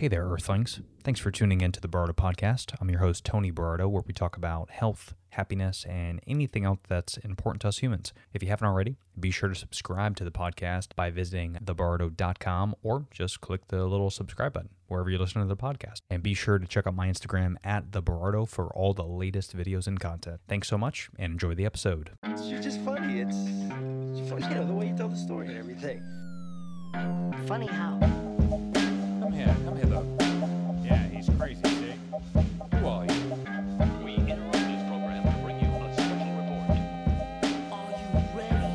Hey there, Earthlings. Thanks for tuning in to the Berardo Podcast. I'm your host, Tony Berardo, where we talk about health, happiness, and anything else that's important to us humans. If you haven't already, be sure to subscribe to the podcast by visiting theberardo.com or just click the little subscribe button wherever you listen to the podcast. And be sure to check out my Instagram at the Berardo for all the latest videos and content. Thanks so much and enjoy the episode. You're just funny. It's, it's funny, you know, the way you tell the story and everything. Funny how? Come here, come hither. Yeah, he's crazy, see? Who are you? We interrupt this program to bring you a special report. Are you ready?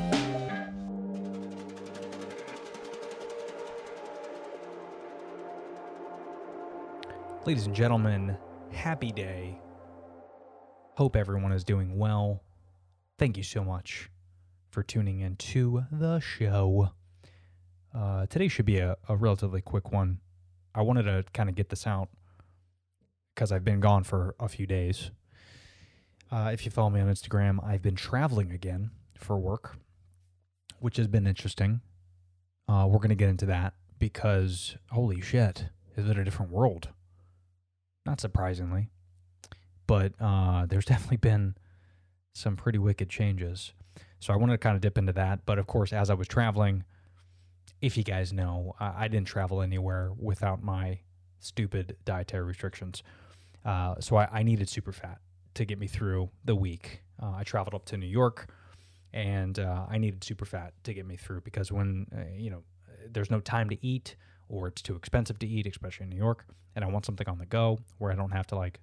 Ladies and gentlemen, happy day. Hope everyone is doing well. Thank you so much for tuning in to the show. Uh, today should be a, a relatively quick one. I wanted to kind of get this out because I've been gone for a few days. Uh, if you follow me on Instagram, I've been traveling again for work, which has been interesting. Uh, we're going to get into that because, holy shit, is it a different world? Not surprisingly. But uh, there's definitely been some pretty wicked changes. So I wanted to kind of dip into that. But of course, as I was traveling, if you guys know, I, didn't travel anywhere without my stupid dietary restrictions. Uh, so I, I needed Superfat to get me through the week. Uh, I traveled up to New York and uh, I needed Superfat to get me through because when, uh, you know, there's no time to eat or it's too expensive to eat, especially in New York, and I want something on the go where I don't have to like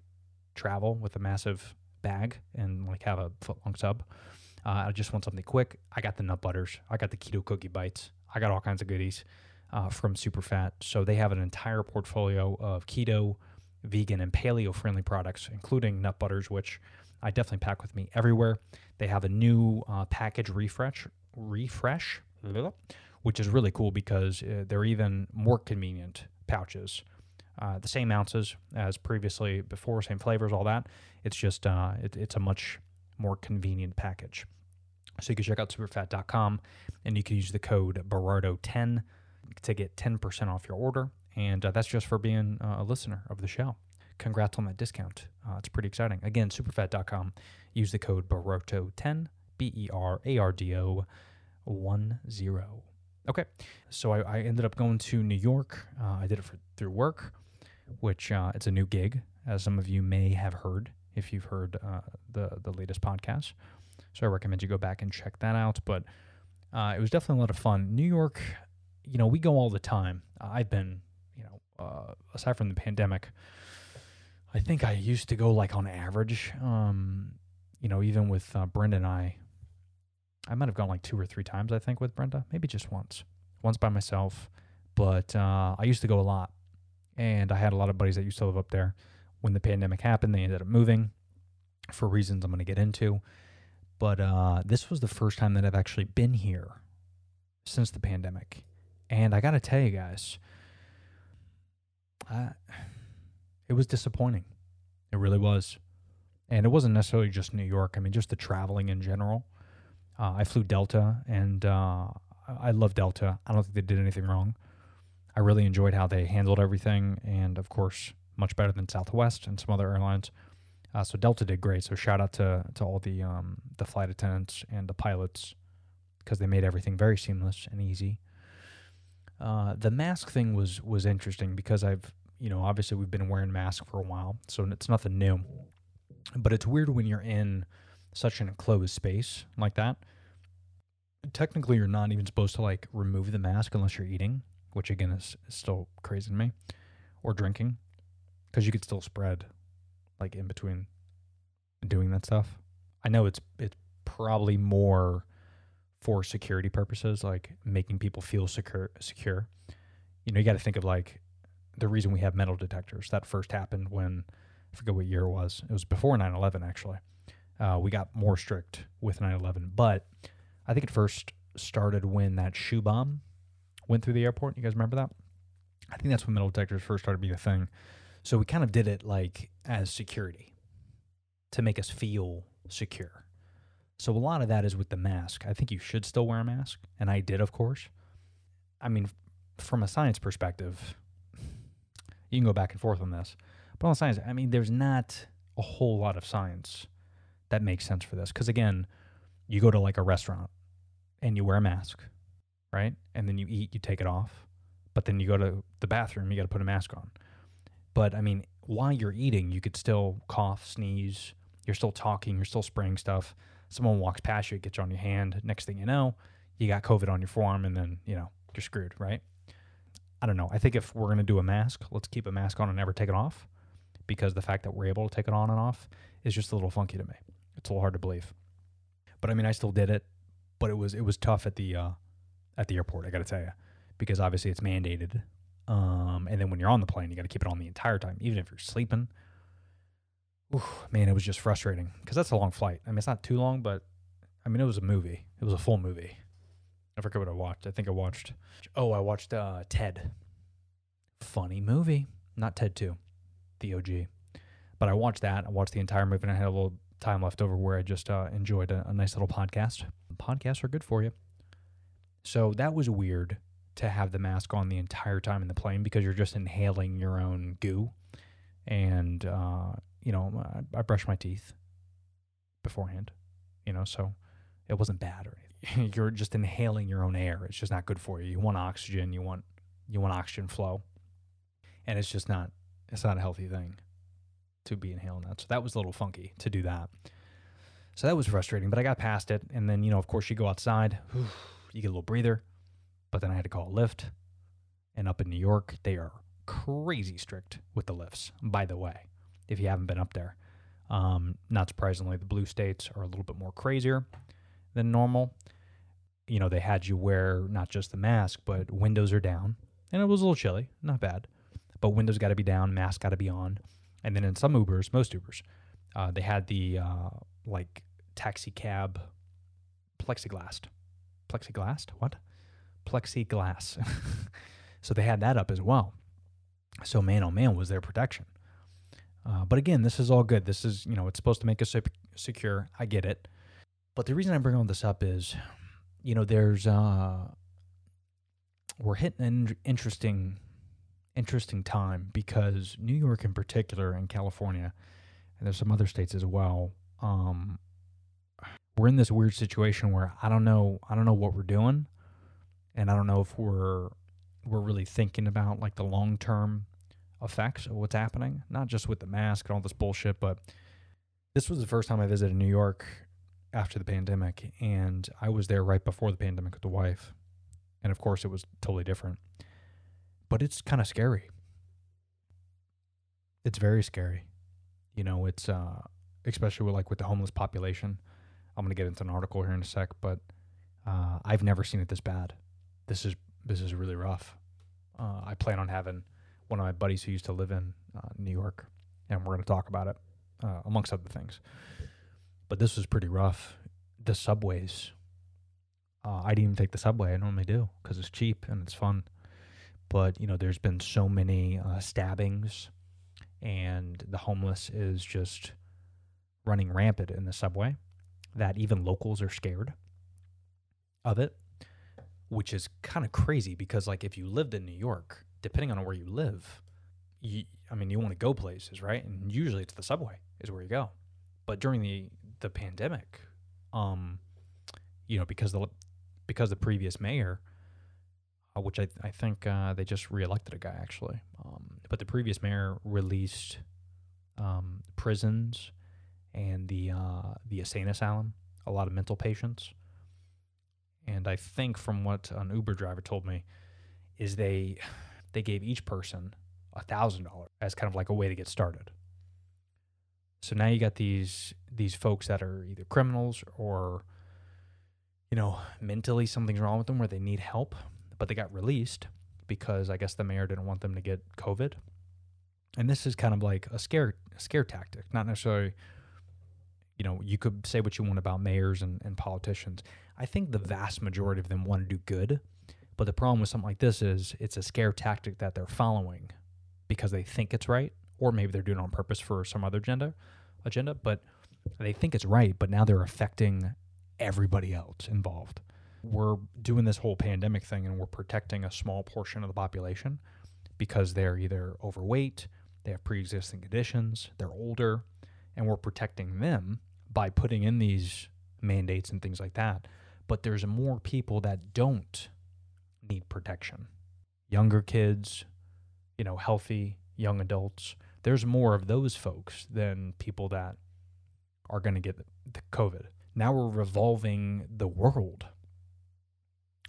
travel with a massive bag and like have a foot long sub. Uh, I just want something quick. I got the nut butters. I got the keto cookie bites. I got all kinds of goodies uh, from Superfat. So they have an entire portfolio of keto, vegan, and paleo friendly products, including nut butters, which I definitely pack with me everywhere. They have a new uh, package refresh, refresh, which is really cool because uh, they're even more convenient pouches. Uh, the same ounces as previously before, same flavors, all that. It's just uh, it, it's a much more convenient package. So you can check out superfat.com and you can use the code Berardo10 to get 10% off your order. And uh, that's just for being uh, a listener of the show. Congrats on that discount. Uh, it's pretty exciting. Again, superfat.com. Use the code Berardo10, B E R A R D O 1 0. Okay, so I, I ended up going to New York. Uh, I did it for, through work, which uh, it's a new gig, as some of you may have heard if you've heard uh, the the latest podcast. So I recommend you go back and check that out. But uh, it was definitely a lot of fun. New York, you know, we go all the time. I've been, you know, uh, aside from the pandemic, I think I used to go like on average. Um, you know, even with uh, Brenda and I, I might have gone like two or three times. I think with Brenda, maybe just once, once by myself. But uh, I used to go a lot, and I had a lot of buddies that used to live up there. When the pandemic happened, they ended up moving for reasons I'm going to get into. But uh, this was the first time that I've actually been here since the pandemic, and I got to tell you guys, I, it was disappointing. It really was, and it wasn't necessarily just New York. I mean, just the traveling in general. Uh, I flew Delta, and uh, I I love Delta. I don't think they did anything wrong. I really enjoyed how they handled everything, and of course, much better than Southwest and some other airlines. Uh, so Delta did great. So shout out to to all the um, the flight attendants and the pilots because they made everything very seamless and easy. Uh, the mask thing was was interesting because I've you know obviously we've been wearing masks for a while, so it's nothing new. But it's weird when you're in such an enclosed space like that. Technically, you're not even supposed to like remove the mask unless you're eating, which again is, is still crazy to me, or drinking, because you could still spread like in between doing that stuff. I know it's it's probably more for security purposes, like making people feel secure. Secure. You know, you got to think of like the reason we have metal detectors. That first happened when I forget what year it was. It was before 9/11 actually. Uh, we got more strict with 9/11, but I think it first started when that shoe bomb went through the airport. You guys remember that? I think that's when metal detectors first started being a thing. So we kind of did it like as security to make us feel secure. So a lot of that is with the mask. I think you should still wear a mask, and I did, of course. I mean, from a science perspective, You can go back and forth on this. But on science, I mean, there's not a whole lot of science that makes sense for this. Because again, you go to like a restaurant and you wear a mask, right? And then you eat, you take it off. But then you go to the bathroom, you got to put a mask on. But I mean, while you're eating, you could still cough, sneeze. You're still talking. You're still spraying stuff. Someone walks past you, it gets on your hand. Next thing you know, you got COVID on your forearm, and then you know you're screwed, right? I don't know. I think if we're gonna do a mask, let's keep a mask on and never take it off, because the fact that we're able to take it on and off is just a little funky to me. It's a little hard to believe. But I mean, I still did it, but it was it was tough at the uh, at the airport. I got to tell you, because obviously it's mandated. Um, and then when you're on the plane, you got to keep it on the entire time, even if you're sleeping. Man, it was just frustrating because that's a long flight. I mean, it's not too long, but I mean, it was a movie. It was a full movie. I forget what I watched. I think I watched. Oh, I watched uh, Ted. Funny movie, not Ted Two, the OG. But I watched that. I watched the entire movie, and I had a little time left over where I just uh, enjoyed a, a nice little podcast. Podcasts are good for you. So that was weird to have the mask on the entire time in the plane because you're just inhaling your own goo. And, uh, you know, I, I brushed my teeth beforehand, you know, so it wasn't bad or anything. you're just inhaling your own air. It's just not good for you. You want oxygen, you want you want oxygen flow. And it's just not it's not a healthy thing to be inhaling that. So that was a little funky to do that. So that was frustrating, but I got past it. And then, you know, of course, you go outside, you get a little breather, but then I had to call a Lyft. And up in New York, they are crazy strict with the Lyfts, by the way, if you haven't been up there. Um, not surprisingly, the blue states are a little bit more crazier than normal. You know, they had you wear not just the mask, but windows are down. And it was a little chilly, not bad. But windows got to be down, mask got to be on. And then in some Ubers, most Ubers, uh, they had the uh, like taxi cab plexiglass. Plexiglass? What? Plexiglass. so they had that up as well. So man, oh man, was there protection. Uh, but again, this is all good. This is you know it's supposed to make us sec- secure. I get it. But the reason I bring all this up is, you know, there's uh, we're hitting an interesting interesting time because New York in particular and California and there's some other states as well um, we're in this weird situation where I don't know I don't know what we're doing and I don't know if we're we're really thinking about like the long-term effects of what's happening not just with the mask and all this bullshit but this was the first time I visited New York after the pandemic and I was there right before the pandemic with the wife and of course it was totally different but it's kind of scary. It's very scary. You know, it's uh, especially with like with the homeless population. I'm gonna get into an article here in a sec, but uh, I've never seen it this bad. This is this is really rough. Uh, I plan on having one of my buddies who used to live in uh, New York, and we're gonna talk about it uh, amongst other things. But this was pretty rough. The subways. Uh, I didn't even take the subway. I normally do because it's cheap and it's fun but you know there's been so many uh, stabbings and the homeless is just running rampant in the subway that even locals are scared of it which is kind of crazy because like if you lived in new york depending on where you live you, i mean you want to go places right and usually it's the subway is where you go but during the the pandemic um you know because the because the previous mayor uh, which I, I think uh, they just reelected a guy actually. Um, but the previous mayor released um, prisons and the uh, the insane asylum, a lot of mental patients. And I think from what an Uber driver told me, is they they gave each person a thousand dollars as kind of like a way to get started. So now you got these these folks that are either criminals or you know mentally something's wrong with them where they need help but they got released because I guess the mayor didn't want them to get COVID. And this is kind of like a scare a scare tactic, not necessarily. You know, you could say what you want about mayors and, and politicians. I think the vast majority of them want to do good, but the problem with something like this is it's a scare tactic that they're following because they think it's right, or maybe they're doing it on purpose for some other agenda, agenda. But they think it's right, but now they're affecting everybody else involved we're doing this whole pandemic thing and we're protecting a small portion of the population because they're either overweight, they have pre existing conditions, they're older, and we're protecting them by putting in these mandates and things like that. But there's more people that don't need protection. Younger kids, you know, healthy young adults. There's more of those folks than people that are going to get the, COVID. Now we're revolving the world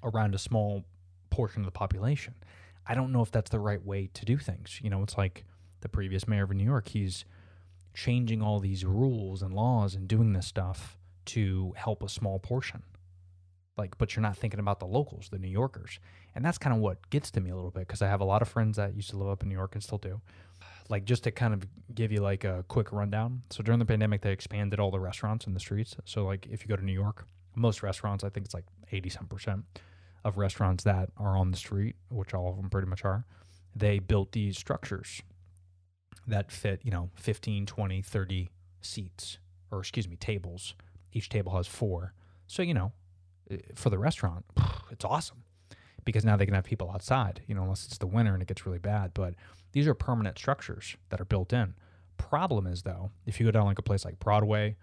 around a small portion of the population. I don't know if that's the right way to do things. You know, it's like the previous mayor of New York, he's changing all these rules and laws and doing this stuff to help a small portion. Like, but you're not thinking about the locals, the New Yorkers. And that's kind of what gets to me a little bit because I have a lot of friends that used to live up in New York and still do. Like, just to kind of give you like a quick rundown. So during the pandemic, they expanded all the restaurants in the streets. So, like, if you go to New York, most restaurants, I think it's like 80 some percent of restaurants that are on the street, which all of them pretty much are, they built these structures that fit, you know, 15, 20, 30 seats, or excuse me, tables. Each table has four. So, you know, for the restaurant, it's awesome because now they can have people outside, you know, unless it's the winter and it gets really bad. But these are permanent structures that are built in. Problem is, though, if you go down like a place like Broadway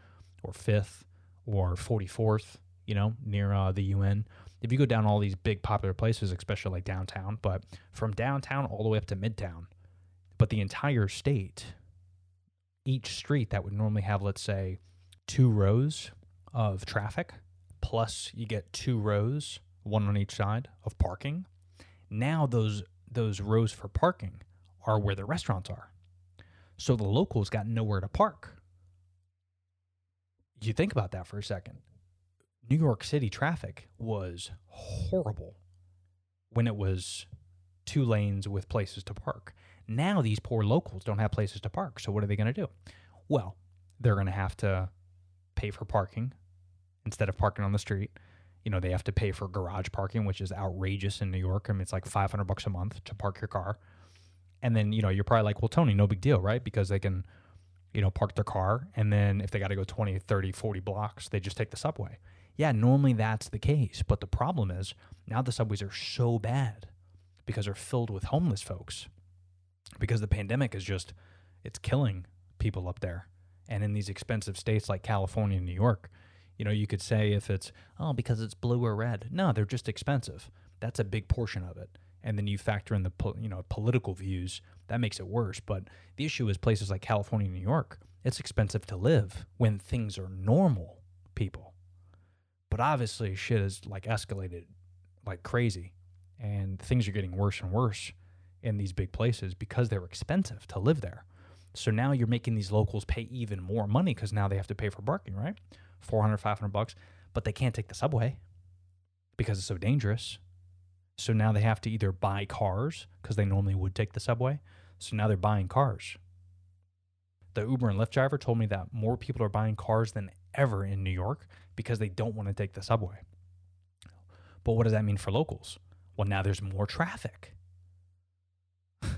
or Fifth or 44th, you know, near uh, the UN, if you go down all these big popular places, especially like downtown, but from downtown all the way up to midtown, but the entire state, each street that would normally have, let's say, two rows of traffic, plus you get two rows, one on each side of parking. Now those those rows for parking are where the restaurants are. So the locals got nowhere to park. You think about that for a second. New York City traffic was horrible when it was two lanes with places to park. Now these poor locals don't have places to park. So what are they going to do? Well, they're going to have to pay for parking instead of parking on the street. You know, they have to pay for garage parking, which is outrageous in New York. I mean, it's like 500 bucks a month to park your car. And then, you know, you're probably like, well, Tony, no big deal, right? Because they can, you know, park their car. And then if they got to go 20, 30, 40 blocks, they just take the subway. Yeah, normally that's the case. But the problem is now the subways are so bad because they're filled with homeless folks because the pandemic is just, it's killing people up there. And in these expensive states like California and New York, you know, you could say if it's, oh, because it's blue or red. No, they're just expensive. That's a big portion of it. And then you factor in the, you know, political views. That makes it worse. But the issue is places like California and New York, it's expensive to live when things are normal, people. But obviously, shit is like escalated like crazy. And things are getting worse and worse in these big places because they're expensive to live there. So now you're making these locals pay even more money because now they have to pay for parking, right? 400, 500 bucks, but they can't take the subway because it's so dangerous. So now they have to either buy cars because they normally would take the subway. So now they're buying cars. The Uber and Lyft driver told me that more people are buying cars than ever in New York because they don't want to take the subway. But what does that mean for locals? Well, now there's more traffic.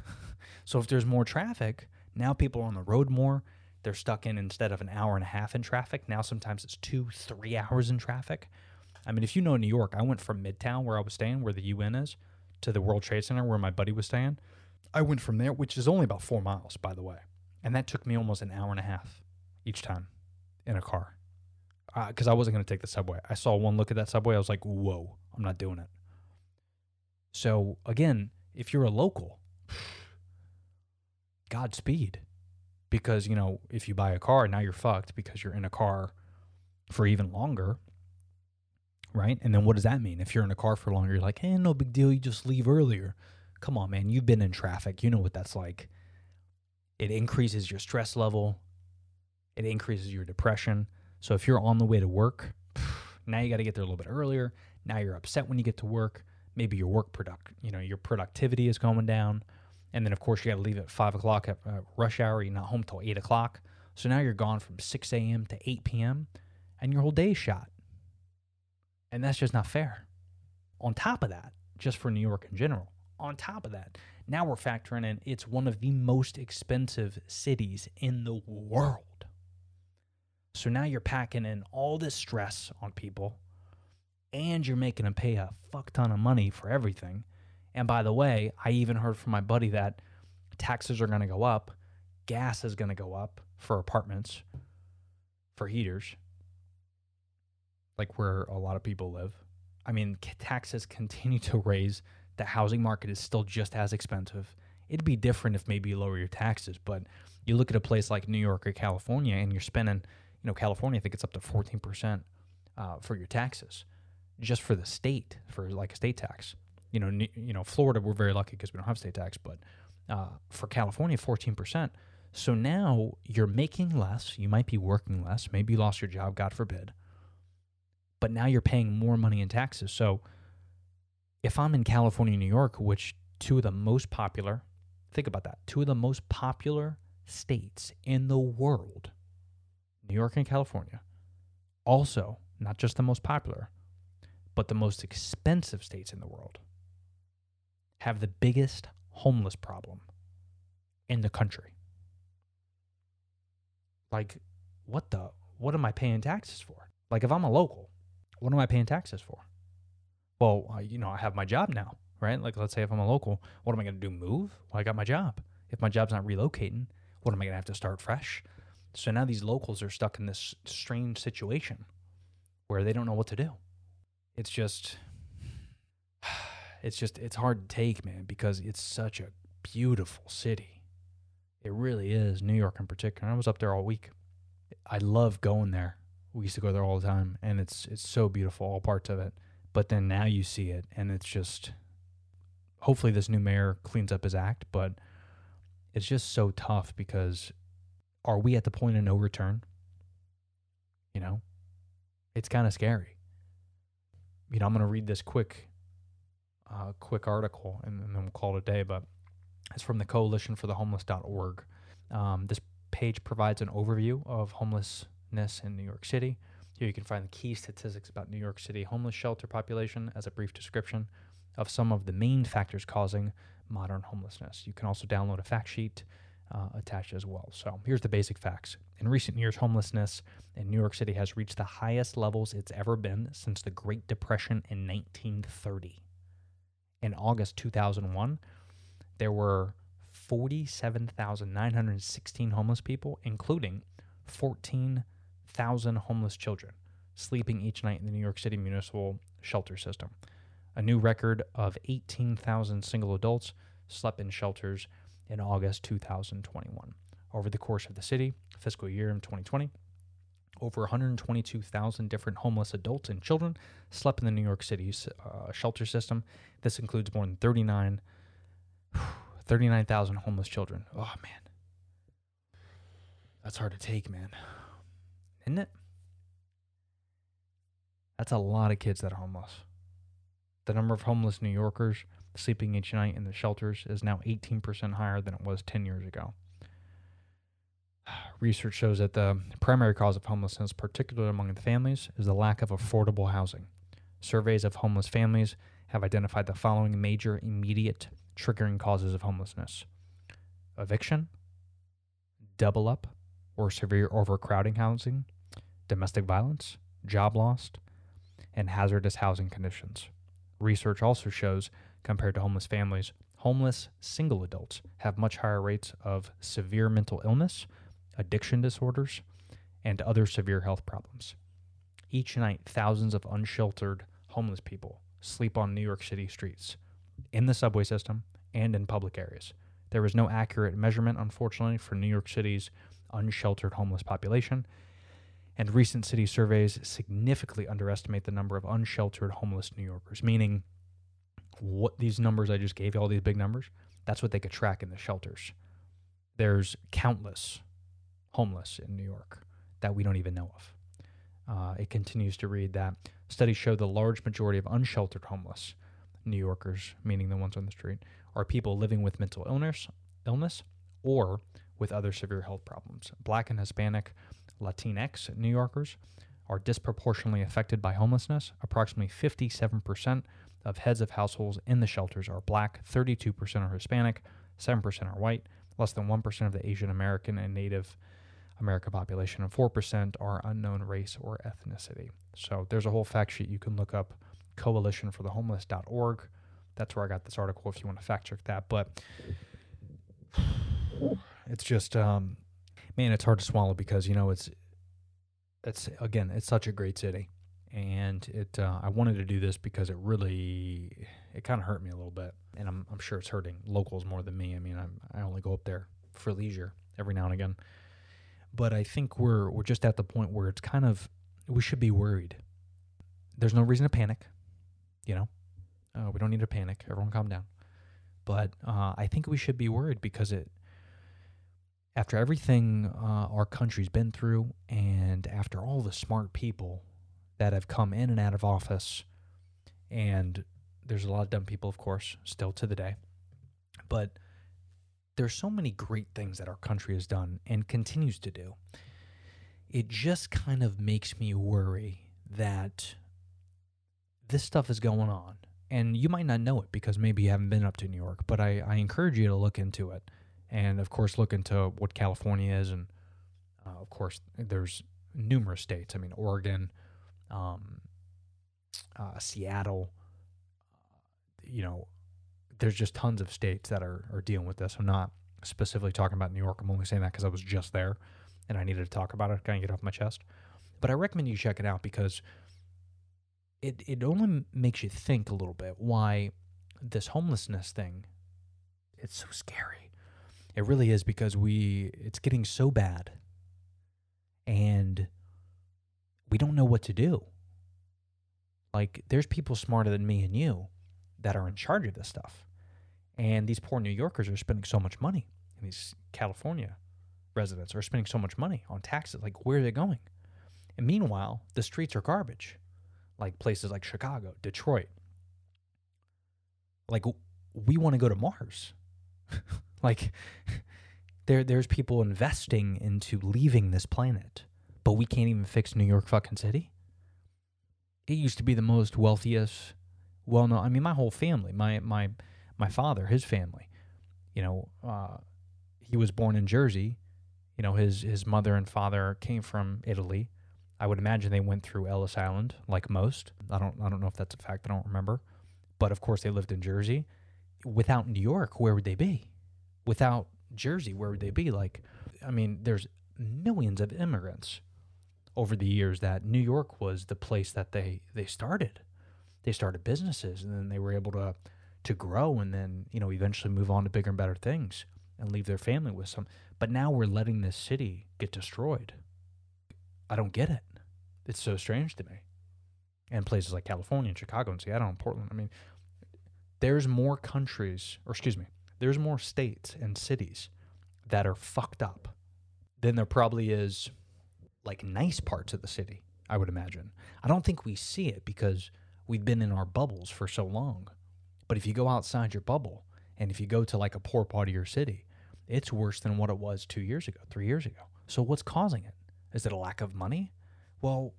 so if there's more traffic, now people are on the road more. They're stuck in instead of an hour and a half in traffic. Now sometimes it's two, three hours in traffic. I mean, if you know New York, I went from Midtown where I was staying, where the UN is, to the World Trade Center where my buddy was staying. I went from there, which is only about four miles, by the way. And that took me almost an hour and a half each time in a car. Uh, because I wasn't going to take the subway. I saw one look at that subway. I was like, whoa, I'm not doing it. So, again, if you're a local, Godspeed. Because, you know, if you buy a car, now you're fucked because you're in a car for even longer. Right? And then what does that mean? If you're in a car for longer, you're like, hey, no big deal. You just leave earlier. Come on, man. You've been in traffic. You know what that's like. It increases your stress level, it increases your depression. So if you're on the way to work, now you got to get there a little bit earlier. Now you're upset when you get to work. Maybe your work product, you know, your productivity is going down. And then, of course, you got to leave at five o'clock at uh, rush hour. You're not home till eight o'clock. So now you're gone from 6 a.m. to 8 p.m. and your whole day's shot. And that's just not fair. On top of that, just for New York in general, on top of that, now we're factoring in it's one of the most expensive cities in the world. So now you're packing in all this stress on people and you're making them pay a fuck ton of money for everything. And by the way, I even heard from my buddy that taxes are going to go up, gas is going to go up for apartments, for heaters, like where a lot of people live. I mean, taxes continue to raise. The housing market is still just as expensive. It'd be different if maybe you lower your taxes, but you look at a place like New York or California, and you're spending, you know, California, I think it's up to 14% uh, for your taxes, just for the state, for like a state tax. You know, you know, Florida, we're very lucky because we don't have state tax, but uh, for California, 14%. So now you're making less. You might be working less. Maybe you lost your job, God forbid. But now you're paying more money in taxes. So if I'm in California, New York, which two of the most popular, think about that, two of the most popular states in the world, New York and California, also not just the most popular, but the most expensive states in the world, have the biggest homeless problem in the country. Like, what the? What am I paying taxes for? Like, if I'm a local, what am I paying taxes for? Well, you know, I have my job now, right? Like, let's say if I'm a local, what am I going to do? Move? Well, I got my job. If my job's not relocating, what am I going to have to start fresh? So now these locals are stuck in this strange situation where they don't know what to do. It's just, it's just, it's hard to take, man, because it's such a beautiful city. It really is. New York in particular. I was up there all week. I love going there. We used to go there all the time, and it's it's so beautiful, all parts of it. But then now you see it, and it's just. Hopefully, this new mayor cleans up his act, but it's just so tough because are we at the point of no return? You know, it's kind of scary. You know, I'm going to read this quick, uh, quick article, and, and then we'll call it a day. But it's from the Coalition for the Homeless.org. Um, this page provides an overview of homelessness in New York City. Here you can find the key statistics about New York City homeless shelter population as a brief description of some of the main factors causing modern homelessness. You can also download a fact sheet uh, attached as well. So here's the basic facts. In recent years, homelessness in New York City has reached the highest levels it's ever been since the Great Depression in 1930. In August 2001, there were 47,916 homeless people, including 14,000 homeless children, sleeping each night in the New York City municipal shelter system. A new record of 18,000 single adults slept in shelters in August 2021. Over the course of the city, fiscal year in 2020, over 122,000 different homeless adults and children slept in the New York City uh, shelter system. This includes more than 39 39,000 homeless children. Oh man. That's hard to take, man. Isn't it? That's a lot of kids that are homeless. The number of homeless New Yorkers sleeping each night in the shelters is now 18% higher than it was 10 years ago. Research shows that the primary cause of homelessness, particularly among families, is the lack of affordable housing. Surveys of homeless families have identified the following major immediate triggering causes of homelessness eviction, double up or severe overcrowding housing, domestic violence, job loss, and hazardous housing conditions. Research also shows, compared to homeless families, homeless single adults have much higher rates of severe mental illness, addiction disorders, and other severe health problems. Each night, thousands of unsheltered homeless people sleep on New York City streets, in the subway system, and in public areas. There is no accurate measurement, unfortunately, for New York City's unsheltered homeless population, and recent city surveys significantly underestimate the number of unsheltered homeless New Yorkers, meaning what these numbers I just gave you, all these big numbers, that's what they could track in the shelters. There's countless homeless in New York that we don't even know of. Uh, it continues to read that studies show the large majority of unsheltered homeless New Yorkers, meaning the ones on the street, are people living with mental illness, illness, or with other severe health problems. Black and Hispanic Latinx New Yorkers are disproportionately affected by homelessness. Approximately 57% of heads of households in the shelters are black, 32% are Hispanic, 7% are white, less than 1% of the Asian American and Native American population, and 4% are unknown race or ethnicity. So there's a whole fact sheet you can look up, coalitionforthehomeless.org. That's where I got this article. If you want to fact check that, but it's just, um, man, it's hard to swallow because you know it's, it's again, it's such a great city, and it. Uh, I wanted to do this because it really, it kind of hurt me a little bit, and I'm I'm sure it's hurting locals more than me. I mean, I'm, I only go up there for leisure every now and again, but I think we're we're just at the point where it's kind of we should be worried. There's no reason to panic, you know. Uh, we don't need to panic. Everyone, calm down. But uh, I think we should be worried because it, after everything uh, our country's been through, and after all the smart people that have come in and out of office, and there's a lot of dumb people, of course, still to the day, but there's so many great things that our country has done and continues to do. It just kind of makes me worry that this stuff is going on. And you might not know it because maybe you haven't been up to New York, but I, I encourage you to look into it. And of course, look into what California is. And uh, of course, there's numerous states. I mean, Oregon, um, uh, Seattle, you know, there's just tons of states that are, are dealing with this. I'm not specifically talking about New York. I'm only saying that because I was just there and I needed to talk about it, kind of get off my chest. But I recommend you check it out because it, it only makes you think a little bit why this homelessness thing it's so scary. It really is because we it's getting so bad and we don't know what to do. Like there's people smarter than me and you that are in charge of this stuff. And these poor New Yorkers are spending so much money. And these California residents are spending so much money on taxes. Like, where are they going? And meanwhile, the streets are garbage. Like places like Chicago, Detroit. Like, we want to go to Mars. like, there, there's people investing into leaving this planet, but we can't even fix New York fucking city. It used to be the most wealthiest, well known. I mean, my whole family, my my my father, his family, you know, uh, he was born in Jersey. You know, his his mother and father came from Italy. I would imagine they went through Ellis Island, like most. I don't I don't know if that's a fact. I don't remember, but of course they lived in Jersey. Without New York, where would they be? Without Jersey, where would they be? Like, I mean, there's millions of immigrants over the years that New York was the place that they they started. They started businesses, and then they were able to to grow, and then you know eventually move on to bigger and better things and leave their family with some. But now we're letting this city get destroyed. I don't get it. It's so strange to me. And places like California and Chicago and Seattle and Portland. I mean, there's more countries, or excuse me, there's more states and cities that are fucked up than there probably is like nice parts of the city, I would imagine. I don't think we see it because we've been in our bubbles for so long. But if you go outside your bubble and if you go to like a poor part of your city, it's worse than what it was two years ago, three years ago. So what's causing it? Is it a lack of money? Well,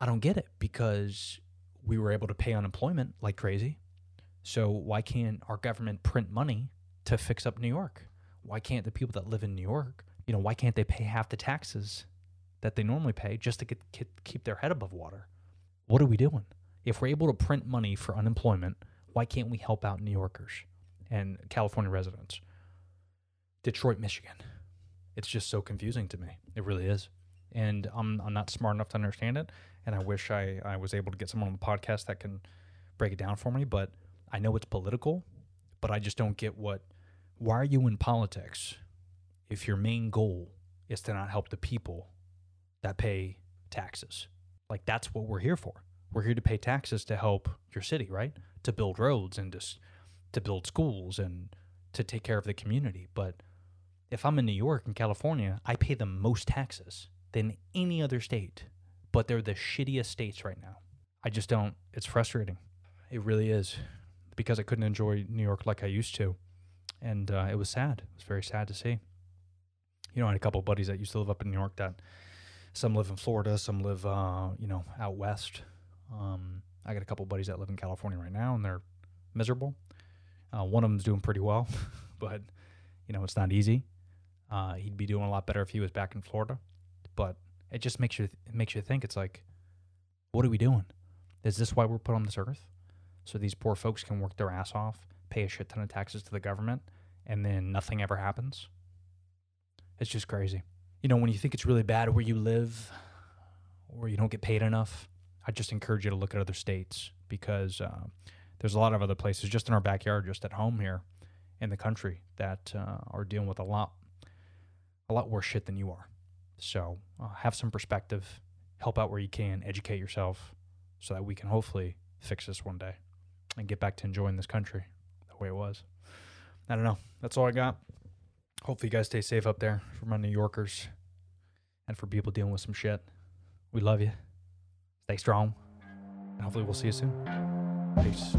I don't get it because we were able to pay unemployment like crazy. So why can't our government print money to fix up New York? Why can't the people that live in New York, you know, why can't they pay half the taxes that they normally pay just to get, keep their head above water? What are we doing? If we're able to print money for unemployment, why can't we help out New Yorkers and California residents? Detroit, Michigan. It's just so confusing to me. It really is. And I'm, I'm not smart enough to understand it. And I wish I, I was able to get someone on the podcast that can break it down for me. But I know it's political, but I just don't get what. Why are you in politics if your main goal is to not help the people that pay taxes? Like, that's what we're here for. We're here to pay taxes to help your city, right? To build roads and to, to build schools and to take care of the community. But if I'm in New York and California, I pay the most taxes than any other state, but they're the shittiest states right now. I just don't, it's frustrating. It really is because I couldn't enjoy New York like I used to. And uh, it was sad. It was very sad to see. You know, I had a couple buddies that used to live up in New York that some live in Florida, some live, uh, you know, out west. Um, I got a couple buddies that live in California right now and they're miserable. Uh, one of them's doing pretty well, but, you know, it's not easy. Uh, he'd be doing a lot better if he was back in Florida, but it just makes you it makes you think. It's like, what are we doing? Is this why we're put on this earth? so these poor folks can work their ass off, pay a shit ton of taxes to the government, and then nothing ever happens. It's just crazy. You know, when you think it's really bad where you live or you don't get paid enough, I just encourage you to look at other states because uh, there's a lot of other places just in our backyard, just at home here in the country that uh, are dealing with a lot, a lot worse shit than you are. So uh, have some perspective, help out where you can, educate yourself, so that we can hopefully fix this one day and get back to enjoying this country the way it was. I don't know. That's all I got. Hopefully, you guys stay safe up there for my New Yorkers and for people dealing with some shit. We love you. Stay strong. And hopefully, we'll see you soon. Peace.